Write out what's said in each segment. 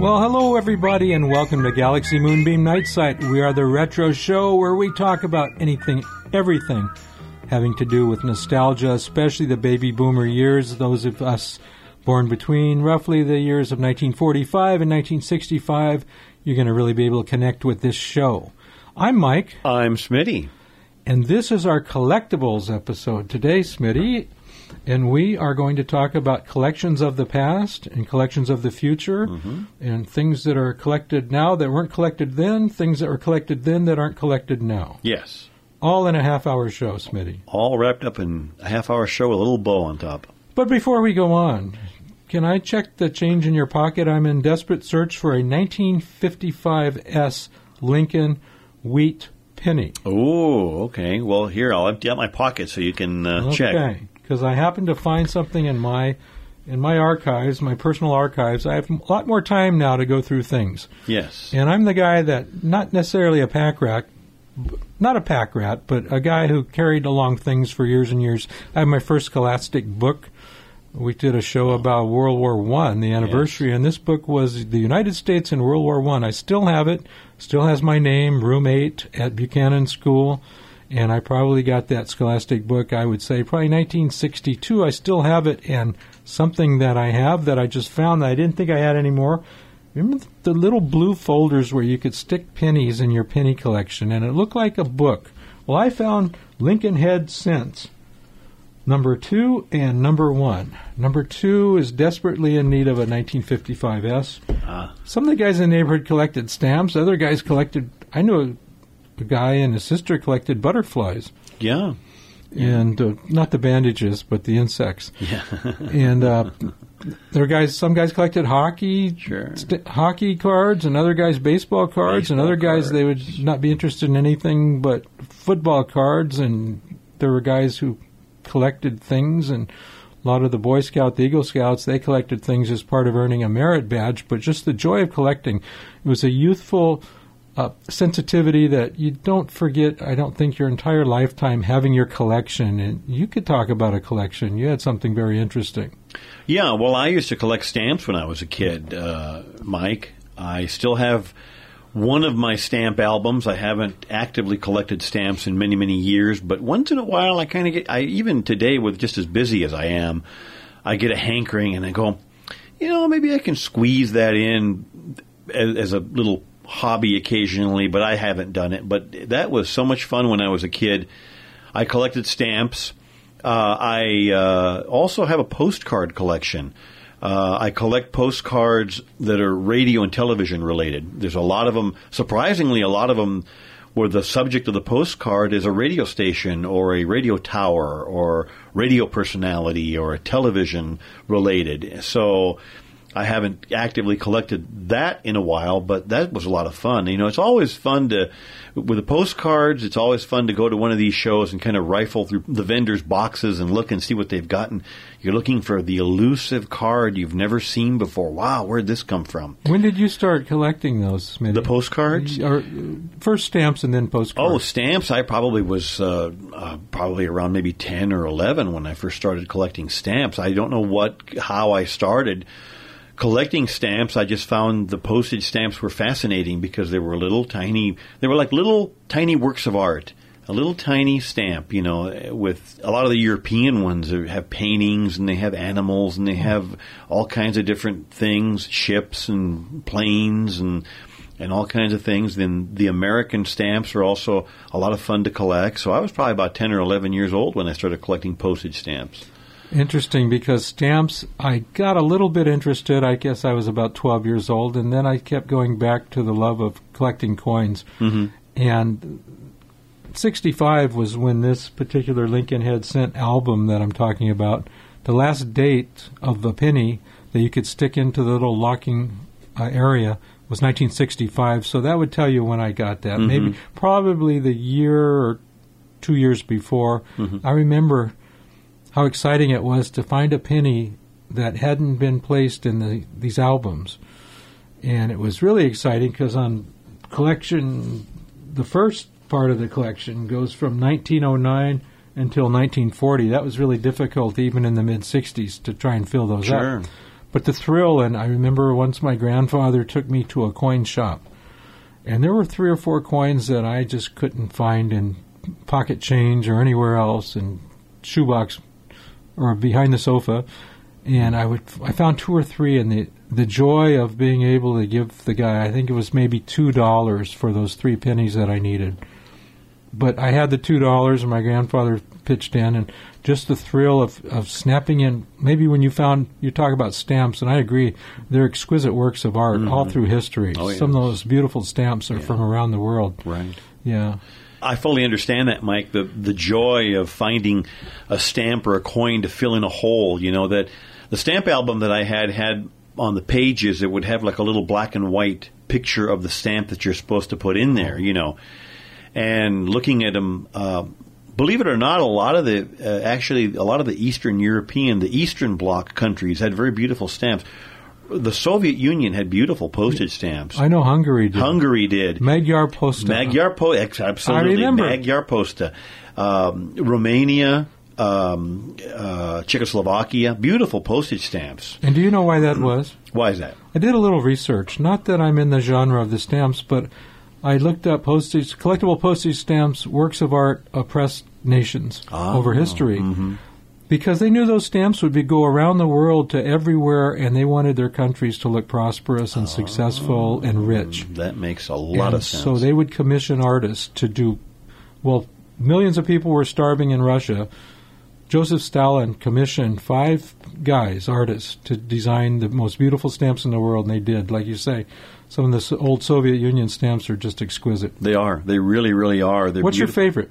Well, hello everybody, and welcome to Galaxy Moonbeam Night Site. We are the retro show where we talk about anything, everything having to do with nostalgia, especially the baby boomer years, those of us born between roughly the years of 1945 and 1965. You're going to really be able to connect with this show. I'm Mike. I'm Smitty. And this is our collectibles episode today, Smitty. And we are going to talk about collections of the past and collections of the future Mm-hmm. and things that are collected now that weren't collected then, things that were collected then that aren't collected now. Yes. All in a half hour show, Smitty. All wrapped up in a half hour show with a little bow on top. But before we go on, can I check the change in your pocket? I'm in desperate search for a 1955S Lincoln wheat penny. Oh, okay. Well, here, I'll empty out my pocket so you can uh, check. Okay, because I happen to find something in my in my archives, my personal archives. I have a lot more time now to go through things, Yes. and I'm the guy that not necessarily a pack rat, not a pack rat, but a guy who carried along things for years and years. I have my first Scholastic book. We did a show about World War One, the anniversary, and this book was the United States in World War One. I. I still have it. Still has my name, room eight at Buchanan School and I probably got that Scholastic book. I would say probably 1962. I still have it, and something that I have that I just found that I didn't think I had anymore. Remember the little blue folders where you could stick pennies in your penny collection, and it looked like a book. Well, I found Lincoln Head Cents, number two and number one. Number two is desperately in need of a 1955S. Ah. Some of the guys in the neighborhood collected stamps. Other guys collected. I knew a, a guy and his sister collected butterflies Yeah. and uh, not the bandages, but the insects. Yeah. And uh, there are guys. Some guys collected hockey, Sure. st- hockey cards, and other guys baseball cards, and Baseball other guys cards. they would not be interested in anything but football cards. And there were guys who collected things, and a lot of the Boy Scout, the Eagle Scouts, they collected things as part of earning a merit badge. But just the joy of collecting, it was a youthful uh, sensitivity that you don't forget. I don't think your entire lifetime having your collection, and you could talk about a collection. You had something very interesting. Yeah, well, I used to collect stamps when I was a kid, uh, Mike. I still have one of my stamp albums. I haven't actively collected stamps in many, many years, but once in a while I kind of get, I even today with just as busy as I am, I get a hankering and I go, you know, maybe I can squeeze that in as, as a little hobby occasionally, but I haven't done it. But that was so much fun when I was a kid. I collected stamps. Uh, I uh, also have a postcard collection. Uh, I collect postcards that are radio and television related. There's a lot of them. Surprisingly, a lot of them where the subject of the postcard is a radio station or a radio tower or radio personality or a television related. So I haven't actively collected that in a while, but that was a lot of fun. You know, it's always fun to, with the postcards, it's always fun to go to one of these shows and kind of rifle through the vendors' boxes and look and see what they've gotten. You're looking for the elusive card you've never seen before. Wow, where'd this come from? When did you start collecting those, Smitty? The postcards? Or, uh, first stamps and then postcards. Oh, stamps! I probably was uh, uh, probably around maybe ten or eleven when I first started collecting stamps. I don't know what how I started collecting stamps. I just found the postage stamps were fascinating because they were little tiny. They were like little tiny works of art. A little tiny stamp, you know, with a lot of the European ones have paintings and they have animals and they have all kinds of different things, ships and planes and and all kinds of things. Then the American stamps are also a lot of fun to collect. So I was probably about 10 or 11 years old when I started collecting postage stamps. Interesting because stamps, I got a little bit interested. I guess I was about 12 years old, and then I kept going back to the love of collecting coins. Mm-hmm. And 65 was when this particular Lincoln Head Cent album that I'm talking about, the last date of the penny that you could stick into the little locking uh, area was 1965. So that would tell you when I got that. Mhm. Maybe, probably the year or two years before. Mhm. I remember how exciting it was to find a penny that hadn't been placed in the, these albums. And it was really exciting because on collection, the first part of the collection goes from 1909 until 1940. That was really difficult, even in the mid 60s, to try and fill those Sure. up. But the thrill, and I remember once my grandfather took me to a coin shop, and there were three or four coins that I just couldn't find in pocket change or anywhere else, in shoebox or behind the sofa. And I would, I found two or three, and the the joy of being able to give the guy, I think it was maybe two dollars for those three pennies that I needed. But I had the two dollars, and my grandfather pitched in, and just the thrill of, of snapping in. Maybe when you found you talk about stamps, and I agree, they're exquisite works of art all mm-hmm. through history. Oh, Some of those beautiful stamps are Yeah. from around the world. Right. Yeah. I fully understand that, Mike. The the joy of finding a stamp or a coin to fill in a hole. You know that the stamp album that I had had on the pages it would have like a little black and white picture of the stamp that you're supposed to put in there. You know, and looking at them. Uh, Believe it or not, a lot of the uh, actually a lot of the Eastern European, the Eastern Bloc countries had very beautiful stamps. The Soviet Union had beautiful postage stamps. I know Hungary did. Hungary did. Magyar Posta. Magyar Posta, absolutely. I remember. Magyar Posta. Um, Romania, um, uh, Czechoslovakia, beautiful postage stamps. And do you know why that was? Why is that? I did a little research. Not that I'm in the genre of the stamps, but I looked up postage, collectible postage stamps, works of art, oppressed nations Ah, over history, mhm. Because they knew those stamps would be go around the world to everywhere, and they wanted their countries to look prosperous and successful oh, and rich. That makes a lot And of sense. So they would commission artists to do. Well, millions of people were starving in Russia. Joseph Stalin commissioned five guys, artists, to design the most beautiful stamps in the world, and they did. Like you say, some of the old Soviet Union stamps are just exquisite. they are. They really, really are. They're What's your favorite?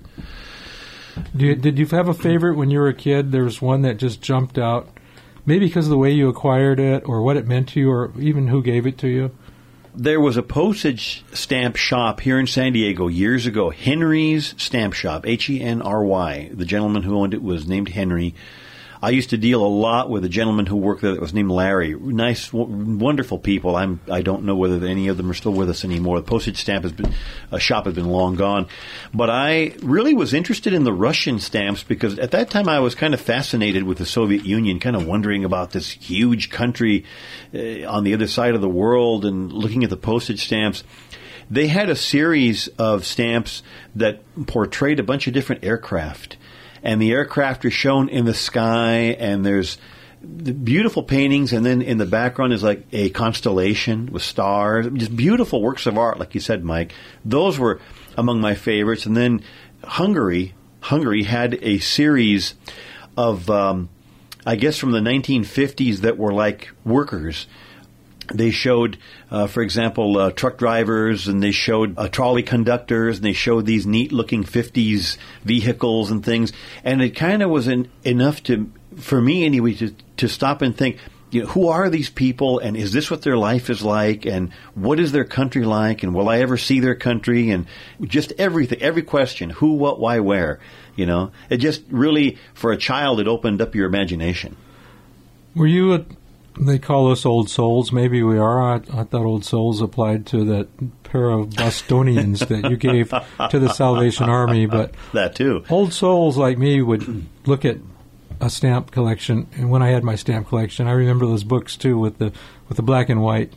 You, did you have a favorite when you were a kid? There was one that just jumped out, maybe because of the way you acquired it, or what it meant to you, or even who gave it to you. There was a postage stamp shop here in San Diego years ago, Henry's Stamp Shop, H E N R Y. The gentleman who owned it was named Henry. I used to deal a lot with a gentleman who worked there that was named Larry. Nice, w- wonderful people. I'm, I don't know whether any of them are still with us anymore. The postage stamp has been, uh, shop has been long gone. But I really was interested in the Russian stamps because at that time I was kind of fascinated with the Soviet Union, kind of wondering about this huge country uh, on the other side of the world and looking at the postage stamps they had a series of stamps that portrayed a bunch of different aircraft. And the aircraft are shown in the sky, and there's the beautiful paintings, and then in the background is like a constellation with stars. Just beautiful works of art, like you said, Mike. Those were among my favorites. And then Hungary, Hungary had a series of, um, I guess, from the 1950s that were like workers they showed, uh, for example, uh, truck drivers, and they showed uh, trolley conductors, and they showed these neat-looking '50s vehicles and things. And it kind of was en- enough to, for me anyway, to to stop and think. You know, who are these people, and is this what their life is like, and what is their country like, and will I ever see their country, and just everything, every question, who, what, why, where, you know, it just really, for a child, it opened up your imagination. Were you a, they call us old souls. Maybe we are. I, I thought old souls applied to that pair of Bostonians that you gave to the Salvation Army. But That too. old souls like me would look at a stamp collection, and when I had my stamp collection, I remember those books too with the with the black and white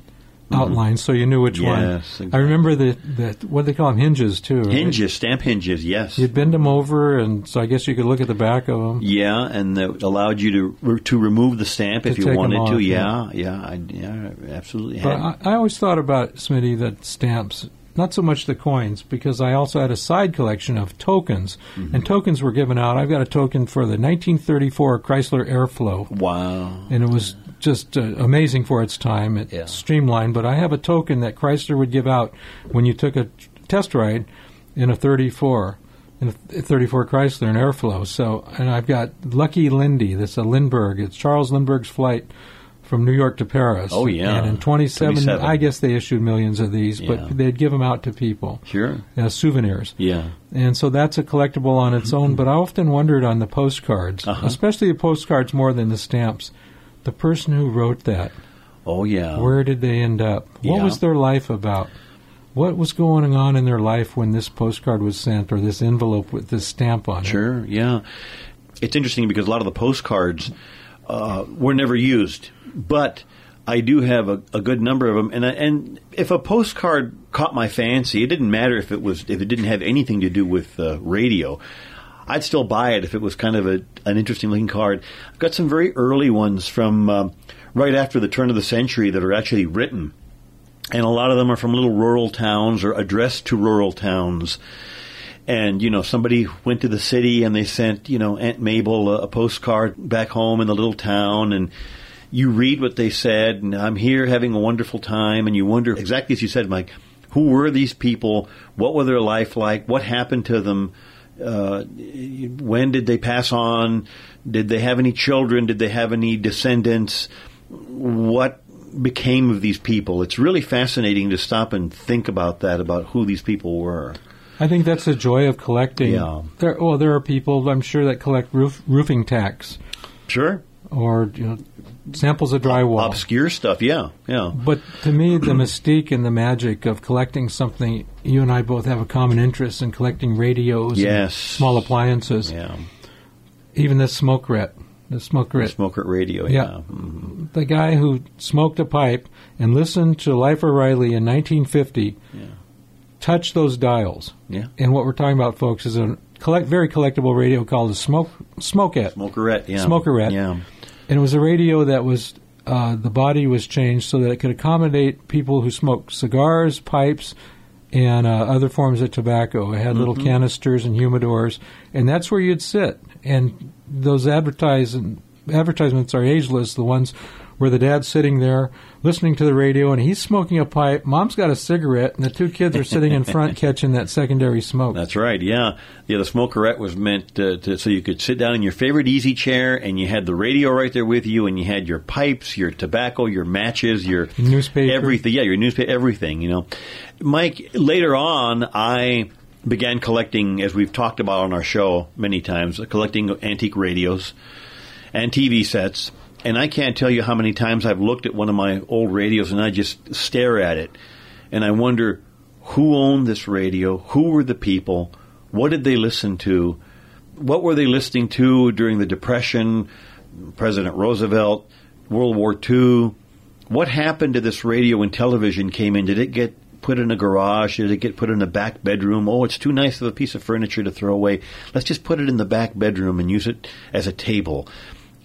outlines, so you knew which one. Mm-hmm. I remember the, the what do they call them hinges too. right? Hinges, stamp hinges, yes. You'd bend them over, and so I guess you could look at the back of them. Yeah, and that allowed you to re- to remove the stamp if you wanted to. off, Yeah, yeah, I, yeah, absolutely. But I, I always thought about Smitty that stamps, not so much the coins, because I also had a side collection of tokens, Mm-hmm. and tokens were given out. I've got a token for the 1934 Chrysler Airflow, wow. and it was just uh, amazing for its time. It's Yeah. streamlined, but I have a token that Chrysler would give out when you took a test ride in a 34. In a th- 34 Chrysler, an airflow. So, and I've got Lucky Lindy. That's a Lindbergh. It's Charles Lindbergh's flight from New York to Paris. Oh, yeah. And in 27, 27. I guess they issued millions of these, Yeah. but they'd give them out to people Sure. as souvenirs. Yeah. And so that's a collectible on its own. But I often wondered on the postcards, Uh-huh. especially the postcards more than the stamps, the person who wrote that, Oh yeah. where did they end up? What Yeah. was their life about? what was going on in their life when this postcard was sent or this envelope with this stamp on it. Sure, yeah. It's interesting because a lot of the postcards uh, were never used, but I do have a, a good number of them. And I, and if a postcard caught my fancy, it didn't matter if it was if it didn't have anything to do with uh, radio. I'd still buy it if it was kind of a, an interesting looking card. I've got some very early ones from uh, right after the turn of the century that are actually written and a lot of them are from little rural towns or addressed to rural towns. And you know, somebody went to the city and they sent you know Aunt Mabel a, a postcard back home in the little town, and you read what they said, and I'm here having a wonderful time, and you wonder exactly as you said, Mike, who were these people? What were their life like? What happened to them? Uh, when did they pass on? Did they have any children? Did they have any descendants? What became of these people. It's really fascinating to stop and think about that, about who these people were. I think that's the joy of collecting. Yeah. There, well, there are people I'm sure that collect roof, roofing tacks Sure. Or you know, samples of drywall. Obscure stuff, yeah, yeah. But to me, the mystique and the magic of collecting something, you and I both have a common interest in collecting radios, and Yes. small appliances, Yeah. even the smoke ret, the smoke ret. Smoker radio, Yeah. yeah. Mhm. The guy who smoked a pipe and listened to Life of Riley in 1950 Yeah. touched those dials. Yeah. And what we're talking about, folks, is a collect, very collectible radio called a smoke smokeette. Smokerette, yeah. Smokerette. Yeah. And it was a radio that was uh, the body was changed so that it could accommodate people who smoked cigars, pipes, and uh, other forms of tobacco. It had little canisters and humidors, and that's where you'd sit. And those advertise advertisements are ageless. The ones where the dad's sitting there listening to the radio and he's smoking a pipe. Mom's got a cigarette, and the two kids are sitting in front catching that secondary smoke. That's right. Yeah, yeah. The smokerette was meant to, to, so you could sit down in your favorite easy chair, and you had the radio right there with you, and you had your pipes, your tobacco, your matches, your Newspaper. everything. Yeah, your newspaper, everything. You know, Mike. Later on, I began collecting, as we've talked about on our show many times, collecting antique radios and TV sets. And I can't tell you how many times I've looked at one of my old radios and I just stare at it and I wonder who owned this radio, who were the people, what did they listen to, what were they listening to during the Depression, President Roosevelt, World War II, what happened to this radio when television came in? Did it get put in a garage? Did it get put in a back bedroom? Oh, it's too nice of a piece of furniture to throw away. Let's just put it in the back bedroom and use it as a table.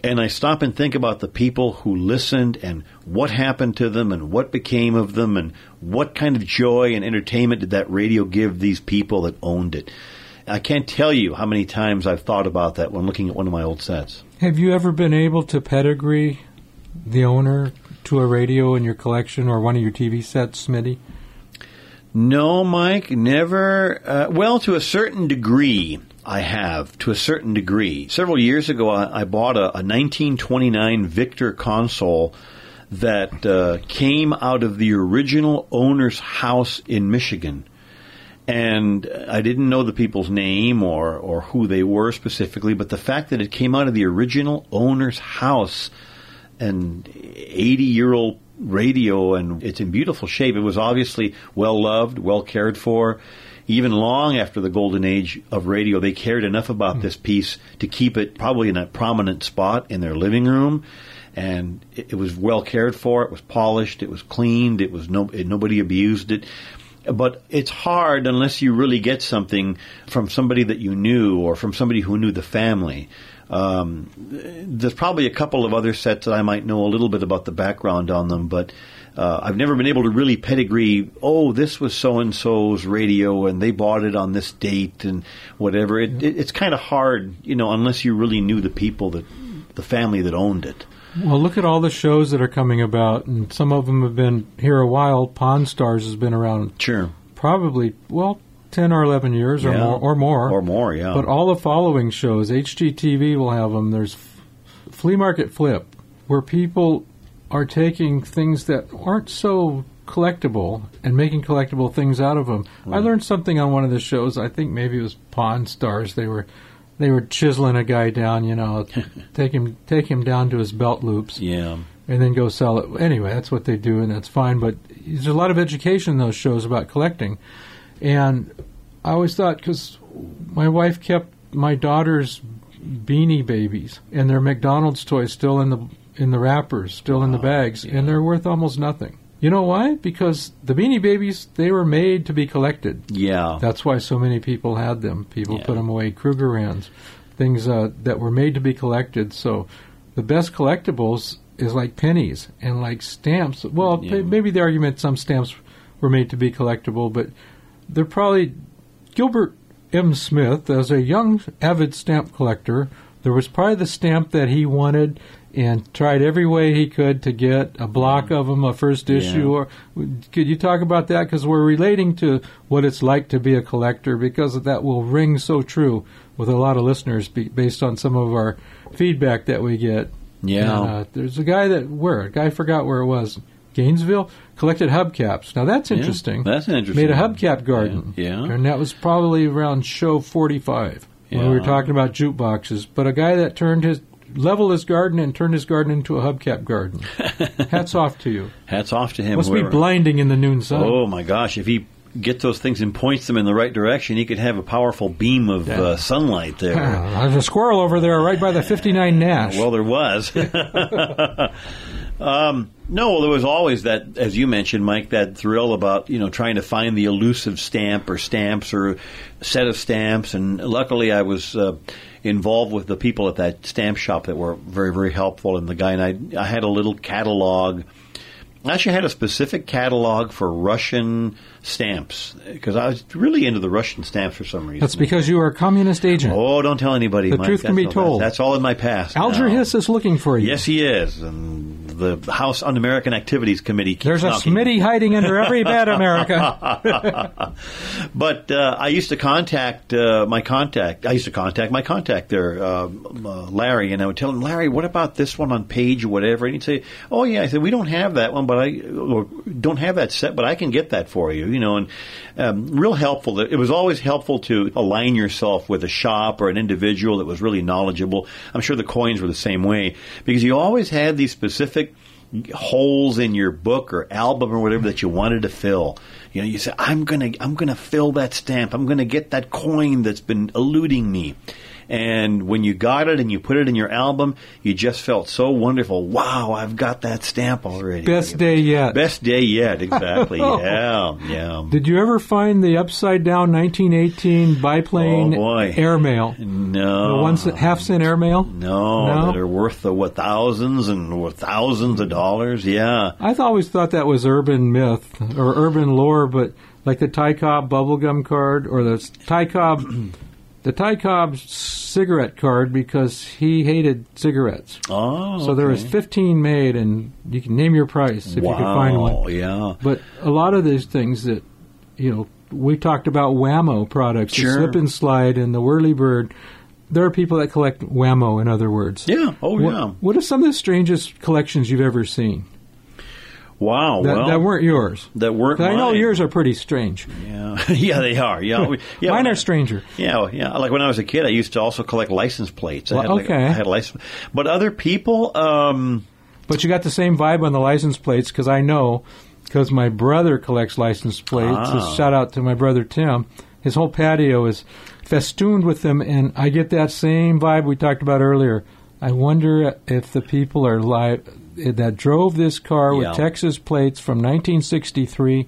And I stop and think about the people who listened and what happened to them and what became of them and what kind of joy and entertainment did that radio give these people that owned it. I can't tell you how many times I've thought about that when looking at one of my old sets. Have you ever been able to pedigree the owner to a radio in your collection or one of your TV sets, Smitty? No, Mike, never. Uh, well, to a certain degree, I have. To a certain degree. Several years ago, I, I bought a, a 1929 Victor console that uh, came out of the original owner's house in Michigan. And I didn't know the people's name or, or who they were specifically, but the fact that it came out of the original owner's house, an 80 year old radio, and it's in beautiful shape. It was obviously well loved, well cared for. Even long after the golden age of radio, they cared enough about hmm. this piece to keep it probably in a prominent spot in their living room. And it, it was well cared for. It was polished. It was cleaned. It was no, it, nobody abused it but it's hard unless you really get something from somebody that you knew or from somebody who knew the family. Um, there's probably a couple of other sets that I might know a little bit about the background on them, but uh, I've never been able to really pedigree. Oh, this was so and so's radio, and they bought it on this date, and whatever. It, it, it's kind of hard, you know, unless you really knew the people that the family that owned it. Well, look at all the shows that are coming about, and some of them have been here a while. Pawn Stars has been around Sure, probably, well, 10 or 11 years or more. Or more. or more, yeah. But all the following shows, HGTV will have them. There's F- Flea Market Flip, where people are taking things that aren't so collectible and making collectible things out of them. I learned something on one of the shows. I think maybe it was Pawn Stars. They were they were chiseling a guy down, you know, take him take him down to his belt loops yeah, and then go sell it. Anyway, that's what they do, and that's fine. But there's a lot of education in those shows about collecting, and I always thought because my wife kept my daughter's beanie babies and their McDonald's toys still in the in the wrappers, still in the bags, and they're worth almost nothing. You know why? Because the Beanie Babies they were made to be collected. Yeah. That's why so many people had them. People Yeah. put them away. Krugerrands, things uh, that were made to be collected. So the best collectibles is like pennies and like stamps. Well, Yeah. maybe the argument some stamps were made to be collectible, but they're probably Gilbert M. Smith, as a young avid stamp collector, there was probably the stamp that he wanted and tried every way he could to get a block of them, a first issue. Or could you talk about that? Because we're relating to what it's like to be a collector, because that will ring so true with a lot of listeners be, based on some of our feedback that we get. Yeah. And, uh, there's a guy that where a guy forgot where it was. Gainesville collected hubcaps. Now that's Yeah, interesting. That's an interesting. Made a hubcap garden. Yeah. And that was probably around show 45 when we were talking about jukeboxes. But a guy that turned his, leveled his garden and turned his garden into a hubcap garden. Hats off to you. Hats off to him. Must be blinding in the noon sun. Oh my gosh! If he gets those things and points them in the right direction, he could have a powerful beam of Yeah. uh, sunlight there. Ah, There's a squirrel over there right by the 59 Nash. Well, there was. um, no, well, there was always that, as you mentioned, Mike, that thrill about you know trying to find the elusive stamp or stamps or set of stamps. And luckily, I was uh, involved with the people at that stamp shop that were very, very helpful. And the guy and I, I had a little catalog. I actually had a specific catalog for Russian stamps because I was really into the Russian stamps for some reason. That's because you are a communist agent. Oh, don't tell anybody. The Mike. truth can be told. That's all in my past. Alger now. Hiss is looking for you. Yes, he is. And the House Un-American Activities Committee keeps There's a. Smitty hiding under every bed, America. But uh, I used to contact uh, my contact. I used to contact my contact there, uh, uh, Larry, and I would tell him, Larry, what about this one on page or whatever? And he'd say, Oh yeah. I said, We don't have that one, but I don't have that set, but I can get that for you. You know, and um, real helpful. It was always helpful to align yourself with a shop or an individual that was really knowledgeable. I'm sure the coins were the same way because you always had these specific holes in your book or album or whatever that you wanted to fill. You know, you say, I'm gonna, I'm gonna fill that stamp. I'm gonna get that coin that's been eluding me. And when you got it and you put it in your album, you just felt so wonderful. Wow, I've got that stamp already. Best day yet. Best day yet, exactly. yeah, yeah. Did you ever find the upside down 1918 biplane Oh, boy. airmail? No. The one cent, half cent airmail? No, No? that are worth the what thousands and what thousands of dollars. Yeah. I've always thought that was urban myth or urban lore, but like the Ty Cobb bubblegum card or the Ty Cobb, the Ty Cobb cigarette card because he hated cigarettes. Oh, So there was 15 made, and you can name your price if you could find Wow, one. Yeah. But a lot of these things that, you know, we talked about Wham-O products, Sure. the Slip and Slide and the whirly bird. There are people that collect Wham-O, in other words. Yeah. Oh, What, yeah. what are some of the strangest collections you've ever seen Wow. that, well, that weren't yours? that weren't I know yours are pretty strange. Yeah. yeah, they are. Yeah. Yeah Mine are stranger. Yeah, yeah. Like when I was a kid, I used to also collect license plates. I Well, had like, okay. I had a license, but other people, um, But you got the same vibe on the license plates because I know because my brother collects license plates. Ah. So shout out to my brother Tim. His whole patio is festooned with them, and I get that same vibe we talked about earlier. I wonder if the people are live that drove this car with Yeah. Texas plates from 1963.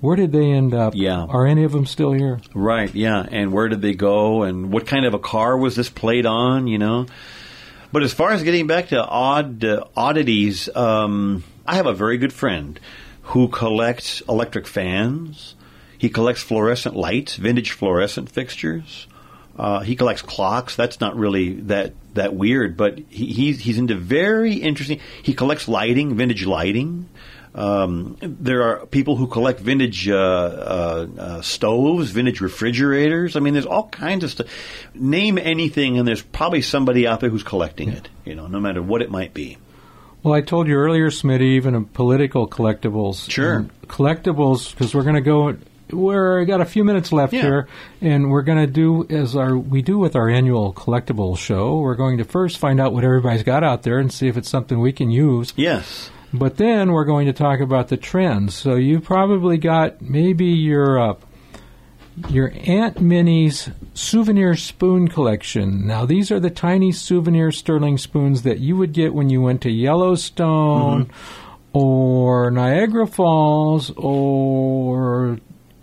Where did they end up? Yeah. Are any of them still here? right? Yeah. And where did they go? And what kind of a car was this plate on? You know. But as far as getting back to odd uh, oddities, um, I have a very good friend who collects electric fans. He collects fluorescent lights, vintage fluorescent fixtures. Uh, he collects clocks. That's not really that that weird, but he, he's he's into very interesting. He collects lighting, vintage lighting. Um, there are people who collect vintage uh, uh, uh, stoves, vintage refrigerators. I mean, there's all kinds of stuff. Name anything, and there's probably somebody out there who's collecting it. You know, no matter what it might be. Well, I told you earlier, Smitty, even of political collectibles. Sure. Collectibles, because we're going to go. We're got a few minutes left Yeah. here, and we're going to do as our we do with our annual collectible show. We're going to first find out what everybody's got out there and see if it's something we can use. Yes. But then we're going to talk about the trends. So you probably got maybe your uh, your Aunt Minnie's souvenir spoon collection. Now these are the tiny souvenir sterling spoons that you would get when you went to Yellowstone or Niagara Falls or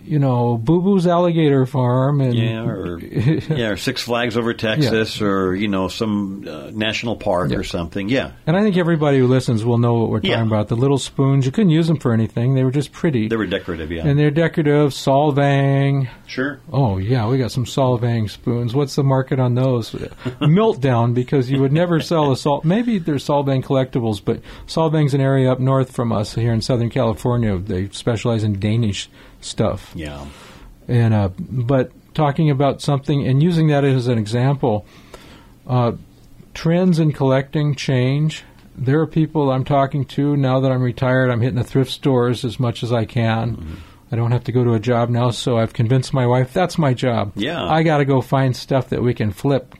you know Boo Boo's Alligator Farm and Yeah, or yeah, or Six Flags over Texas, or you know some uh, national park Yeah. or something. Yeah, And I think everybody who listens will know what we're talking Yeah. about. The little spoons, you couldn't use them for anything. They were just pretty. they were decorative. Yeah, and they're decorative. Solvang. sure. Oh, yeah, we got some Solvang spoons. What's the market on those? Meltdown, because you would never sell a Sol. Maybe there's Solvang collectibles, but Solvang's an area up north from us here in Southern California. They specialize in Danish stuff. Yeah, And uh, but talking about something and using that as an example, uh, trends in collecting change. There are people I'm talking to now that I'm retired. I'm hitting the thrift stores as much as I can. I don't have to go to a job now, so I've convinced my wife that's my job. Yeah. I got to go find stuff that we can flip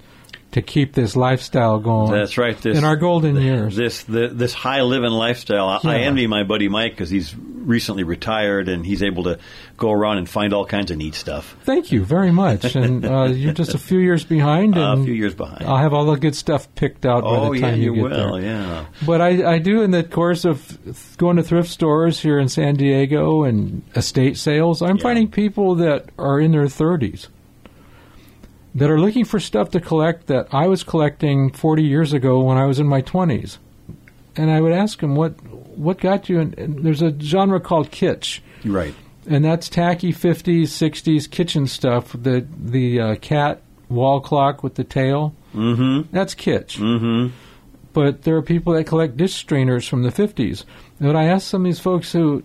to keep this lifestyle going. that's right. This in our golden years. this the, this high living lifestyle. I, I envy my buddy Mike because he's recently retired and he's able to go around and find all kinds of neat stuff. Thank you very much. And uh, you're just a few years behind, Uh, and a few years behind. I'll have all the good stuff picked out by oh the yeah, time you, you, get will. there. Yeah. But I, I do in the course of going to thrift stores here in San Diego and estate sales, I'm Yeah. finding people that are in their 30s that are looking for stuff to collect that I was collecting 40 years ago when I was in my 20s. And I would ask them, what, what got you? in and there's a genre called kitsch right. and that's tacky 50s, 60s kitchen stuff. The the uh, cat wall clock with the tail. Mm-hmm. That's kitsch. Mm-hmm. But there are people that collect dish strainers from the 50s. And when I ask some of these folks who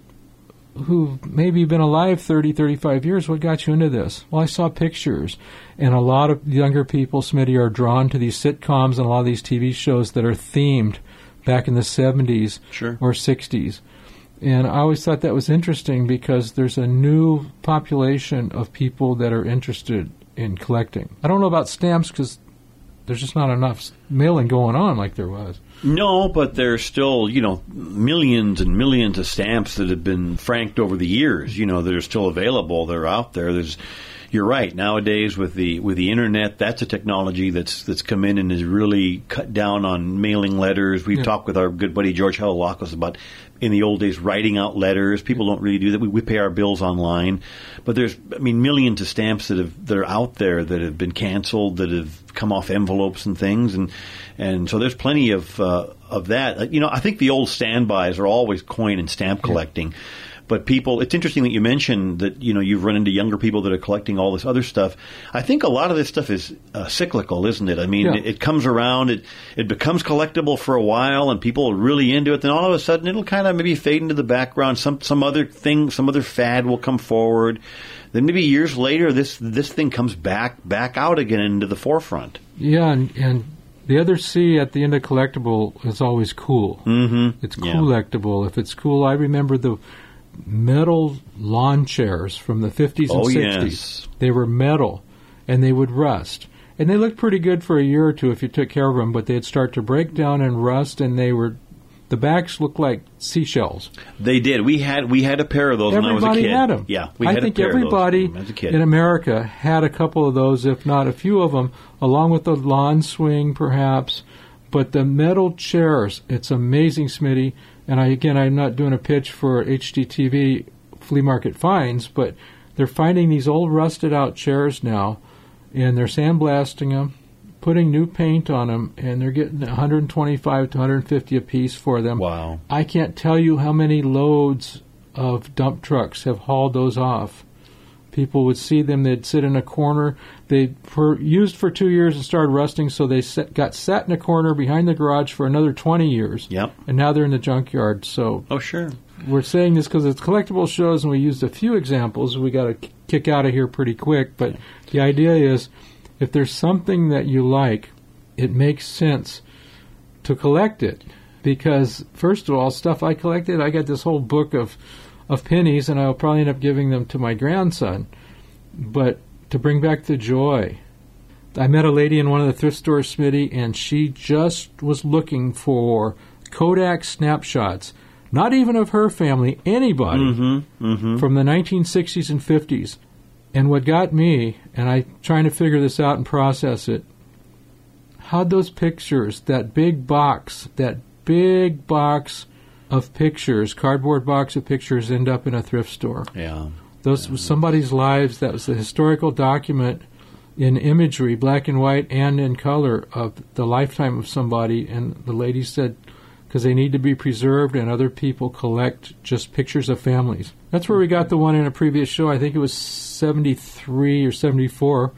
who've maybe been alive 30, 35 years, what got you into this? Well, I saw pictures. And a lot of younger people, Smitty, are drawn to these sitcoms and a lot of these TV shows that are themed back in the 70s Sure. or 60s. And I always thought that was interesting because there's a new population of people that are interested in collecting. I don't know about stamps because there's just not enough mailing going on like there was. No, but there's still, you know, millions and millions of stamps that have been franked over the years. You know, that are still available. They're out there. There's, you're right. Nowadays, with the with the internet, that's a technology that's that's come in and has really cut down on mailing letters. We've Yeah. talked with our good buddy George Halilakos about in the old days writing out letters. People don't really do that. We, we pay our bills online, but there's, I mean, millions of stamps that have that are out there that have been canceled, that have come off envelopes and things, and and so there's plenty of uh, of that. You know, I think the old standbys are always coin and stamp collecting. But people, it's interesting that you mentioned that you know you've run into younger people that are collecting all this other stuff. I think a lot of this stuff is uh, cyclical, isn't it? I mean, Yeah. it, it comes around, it it becomes collectible for a while, and people are really into it. Then all of a sudden, it'll kind of maybe fade into the background. Some some other thing, some other fad will come forward. Then maybe years later, this this thing comes back back out again into the forefront. Yeah, and, and the other C at the end of collectible is always cool. Mm-hmm. It's Yeah. collectible. If it's cool, I remember the metal lawn chairs from the 50s and Oh 60s. yes, They were metal, and they would rust. And they looked pretty good for a year or two if you took care of them, but they'd start to break down and rust, and they were the backs looked like seashells. they did. We had we had a pair of those when I was a Everybody kid. had them. Yeah, we I had think a pair everybody of those as a kid. in America had a couple of those, if not a few of them, along with the lawn swing, perhaps. But the metal chairs, it's amazing, Smitty. And I again, I'm not doing a pitch for HGTV flea market finds, but they're finding these old rusted out chairs now, and they're sandblasting them, putting new paint on them, and they're getting 125 to 150 a piece for them. Wow. I can't tell you how many loads of dump trucks have hauled those off. People would see them; they'd sit in a corner. They were used for two years and started rusting, so they set, got sat in a corner behind the garage for another twenty years. Yep. And now they're in the junkyard. So Oh sure. we're saying this because it's collectible shows, and we used a few examples. We got to kick out of here pretty quick, but the idea is, if there's something that you like, it makes sense to collect it because first of all, stuff I collected, I got this whole book of of pennies, and I'll probably end up giving them to my grandson. But to bring back the joy. I met a lady in one of the thrift stores, Smitty, and she just was looking for Kodak snapshots not even of her family, anybody Mm-hmm. Mm-hmm. from the 1960s and 50s. And what got me, and I trying to figure this out and process it, how'd those pictures, that big box, that big box of pictures, cardboard box of pictures, end up in a thrift store? Yeah. Those was somebody's lives. That was a historical document in imagery, black and white and in color, of the lifetime of somebody. And the lady said, because they need to be preserved, and other people collect just pictures of families. That's where we got the one in a previous show. I think it was 73 or 74.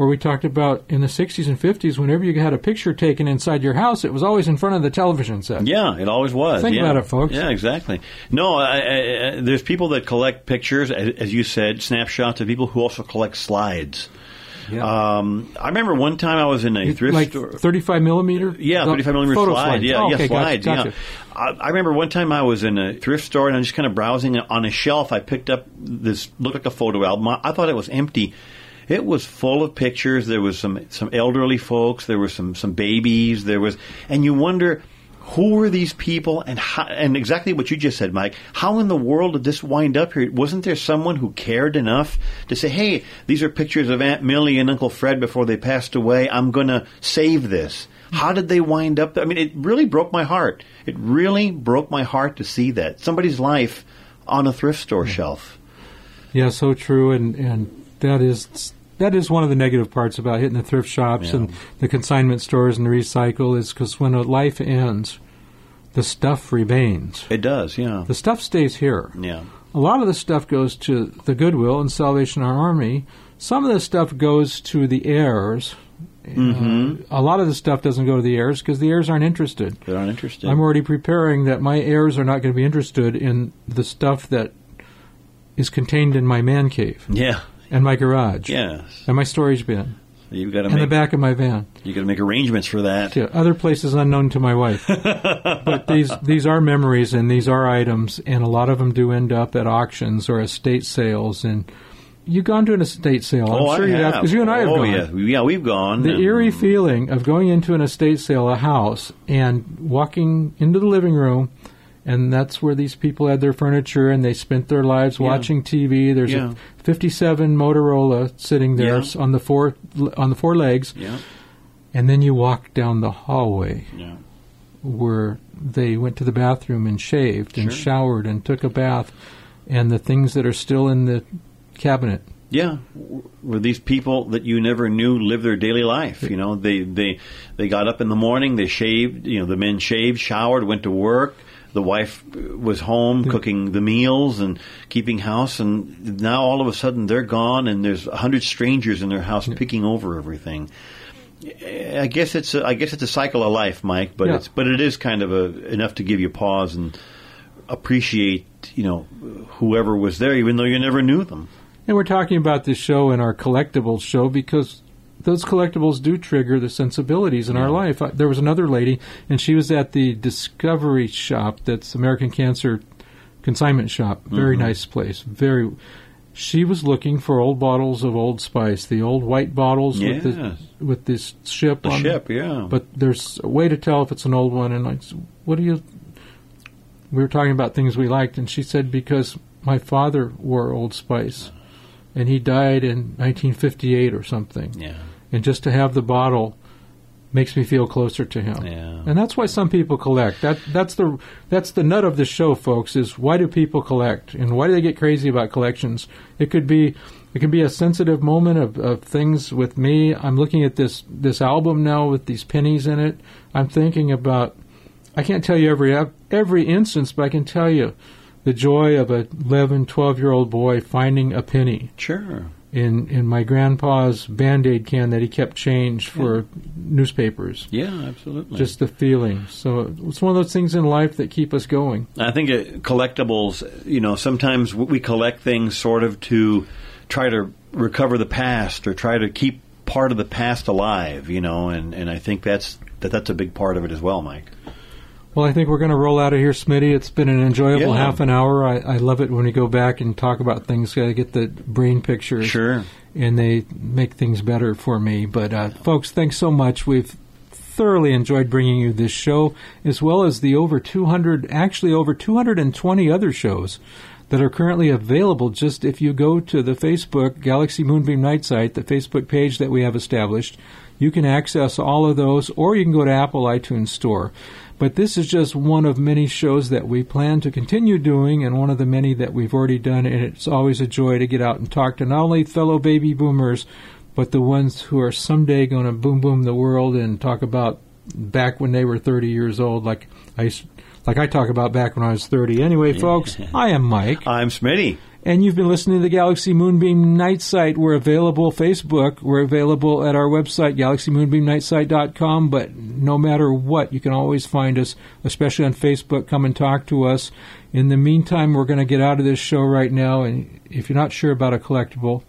Where we talked about in the 60s and 50s, whenever you had a picture taken inside your house, it was always in front of the television set. Yeah, it always was. Think yeah. about it, folks. Yeah, exactly. No, I, I, I, there's people that collect pictures, as, as you said, snapshots of people who also collect slides. Yeah. Um, I remember one time I was in a thrift like store. 35 millimeter? Yeah, 35 millimeter photo slide. slides. Yeah, Oh, yeah, okay, gotcha, slides. gotcha. Yeah. I, I remember one time I was in a thrift store and I'm just kind of browsing on a shelf. I picked up this looked like a photo album. I, I thought it was empty. It was full of pictures. There was some some elderly folks. There were some some babies. There was, and you wonder who were these people and how, and exactly what you just said, Mike. How in the world did this wind up here? Wasn't there someone who cared enough to say, "Hey, these are pictures of Aunt Millie and Uncle Fred before they passed away. I'm going to save this." How did they wind up? There? I mean, it really broke my heart. It really broke my heart to see that somebody's life on a thrift store shelf. Yeah, so true, and and that is that is one of the negative parts about hitting the thrift shops Yeah. and the consignment stores and the recycle is because when a life ends, the stuff remains. It does, yeah, The stuff stays here. yeah, A lot of the stuff goes to the Goodwill and Salvation Army. Some of the stuff goes to the heirs. Mm-hmm. Uh, a lot of the stuff doesn't go to the heirs because the heirs aren't interested. they're not interested. I'm already preparing that my heirs are not going to be interested in the stuff that is contained in my man cave yeah, and my garage yes. and my storage bin you've got to and the back of my van. you got to make arrangements for that. To other places unknown to my wife. but these these are memories and these are items, and a lot of them do end up at auctions or estate sales. And you've gone to an estate sale. I'm oh, sure I you have because you and I have oh, gone. yeah, yeah, we've gone. The eerie feeling of going into an estate sale, a house, and walking into the living room, and that's where these people had their furniture, and they spent their lives Yeah. watching TV. There's Yeah. a '57 Motorola sitting there Yeah. on the four on the four legs, and then you walk down the hallway where they went to the bathroom and shaved and showered and took a bath, and the things that are still in the cabinet. yeah. Were these people that you never knew live their daily life? You know, they they they got up in the morning, they shaved. You know, the men shaved, showered, went to work. The wife was home hmm. cooking the meals and keeping house, and now all of a sudden they're gone, and there's a hundred strangers in their house picking over everything. I guess it's a, I guess it's a cycle of life, Mike. But Yeah. it's but it is kind of a, enough to give you pause and appreciate you know whoever was there, even though you never knew them. And we're talking about this show and our collectibles show because those collectibles do trigger the sensibilities in our life. I, there was another lady, and she was at the Discovery Shop. That's American Cancer Consignment Shop. Very Mhm. nice place. Very. She was looking for old bottles of Old Spice, the old white bottles with the with this ship The on ship, yeah. But there's a way to tell if it's an old one. And like, what do you? We were talking about things we liked, and she said because my father wore Old Spice, and he died in 1958 or something. yeah, And just to have the bottle makes me feel closer to him. yeah, And that's why some people collect. That that's the that's the nut of the show, folks. Is why do people collect, and why do they get crazy about collections? It could be it can be a sensitive moment of, of things with me. I'm looking at this this album now with these pennies in it. I'm thinking about. I can't tell you every every instance, but I can tell you the joy of a 11, 12 year old boy finding a penny sure. In in my grandpa's band aid can that he kept change for newspapers Yeah, absolutely. just the feeling. So it's one of those things in life that keep us going. I think uh, collectibles, you know, sometimes we collect things sort of to try to recover the past or try to keep part of the past alive, you know, and, and I think that's that that's a big part of it as well, Mike. Well, I think we're going to roll out of here, Smitty. It's been an enjoyable Yeah. half an hour. I, I love it when we go back and talk about things. I get the brain pictures, Sure. and they make things better for me. But uh, folks, thanks so much. We've thoroughly enjoyed bringing you this show, as well as the over 200, actually over 220 other shows that are currently available just if you go to the Facebook Galaxy Moonbeam Night site, the Facebook page that we have established. You can access all of those, or you can go to Apple iTunes Store. But this is just one of many shows that we plan to continue doing, and one of the many that we've already done. And it's always a joy to get out and talk to not only fellow baby boomers, but the ones who are someday going to boom boom the world and talk about back when they were 30 years old, like I, like I talk about back when I was 30. Anyway, folks, I am Mike. I'm Smitty. And you've been listening to the Galaxy Moonbeam Night Site. We're available Facebook. We're available at our website, galaxymoonbeamnightsite.com. But no matter what, you can always find us, especially on Facebook. Come and talk to us. In the meantime, we're going to get out of this show right now. And if you're not sure about a collectible,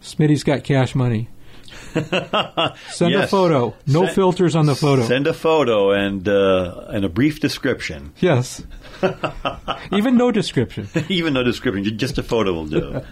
Smitty's got cash money. Send Yes. a photo. No Send- filters on the photo. Send a photo and uh, and a brief description. yes. Even no description. Even no description, just a photo will do.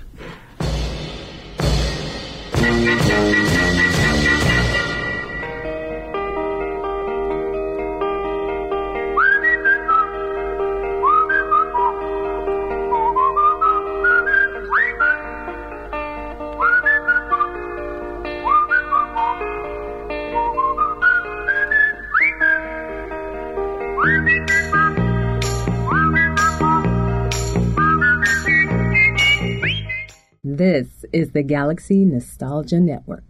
The Galaxy Nostalgia Network.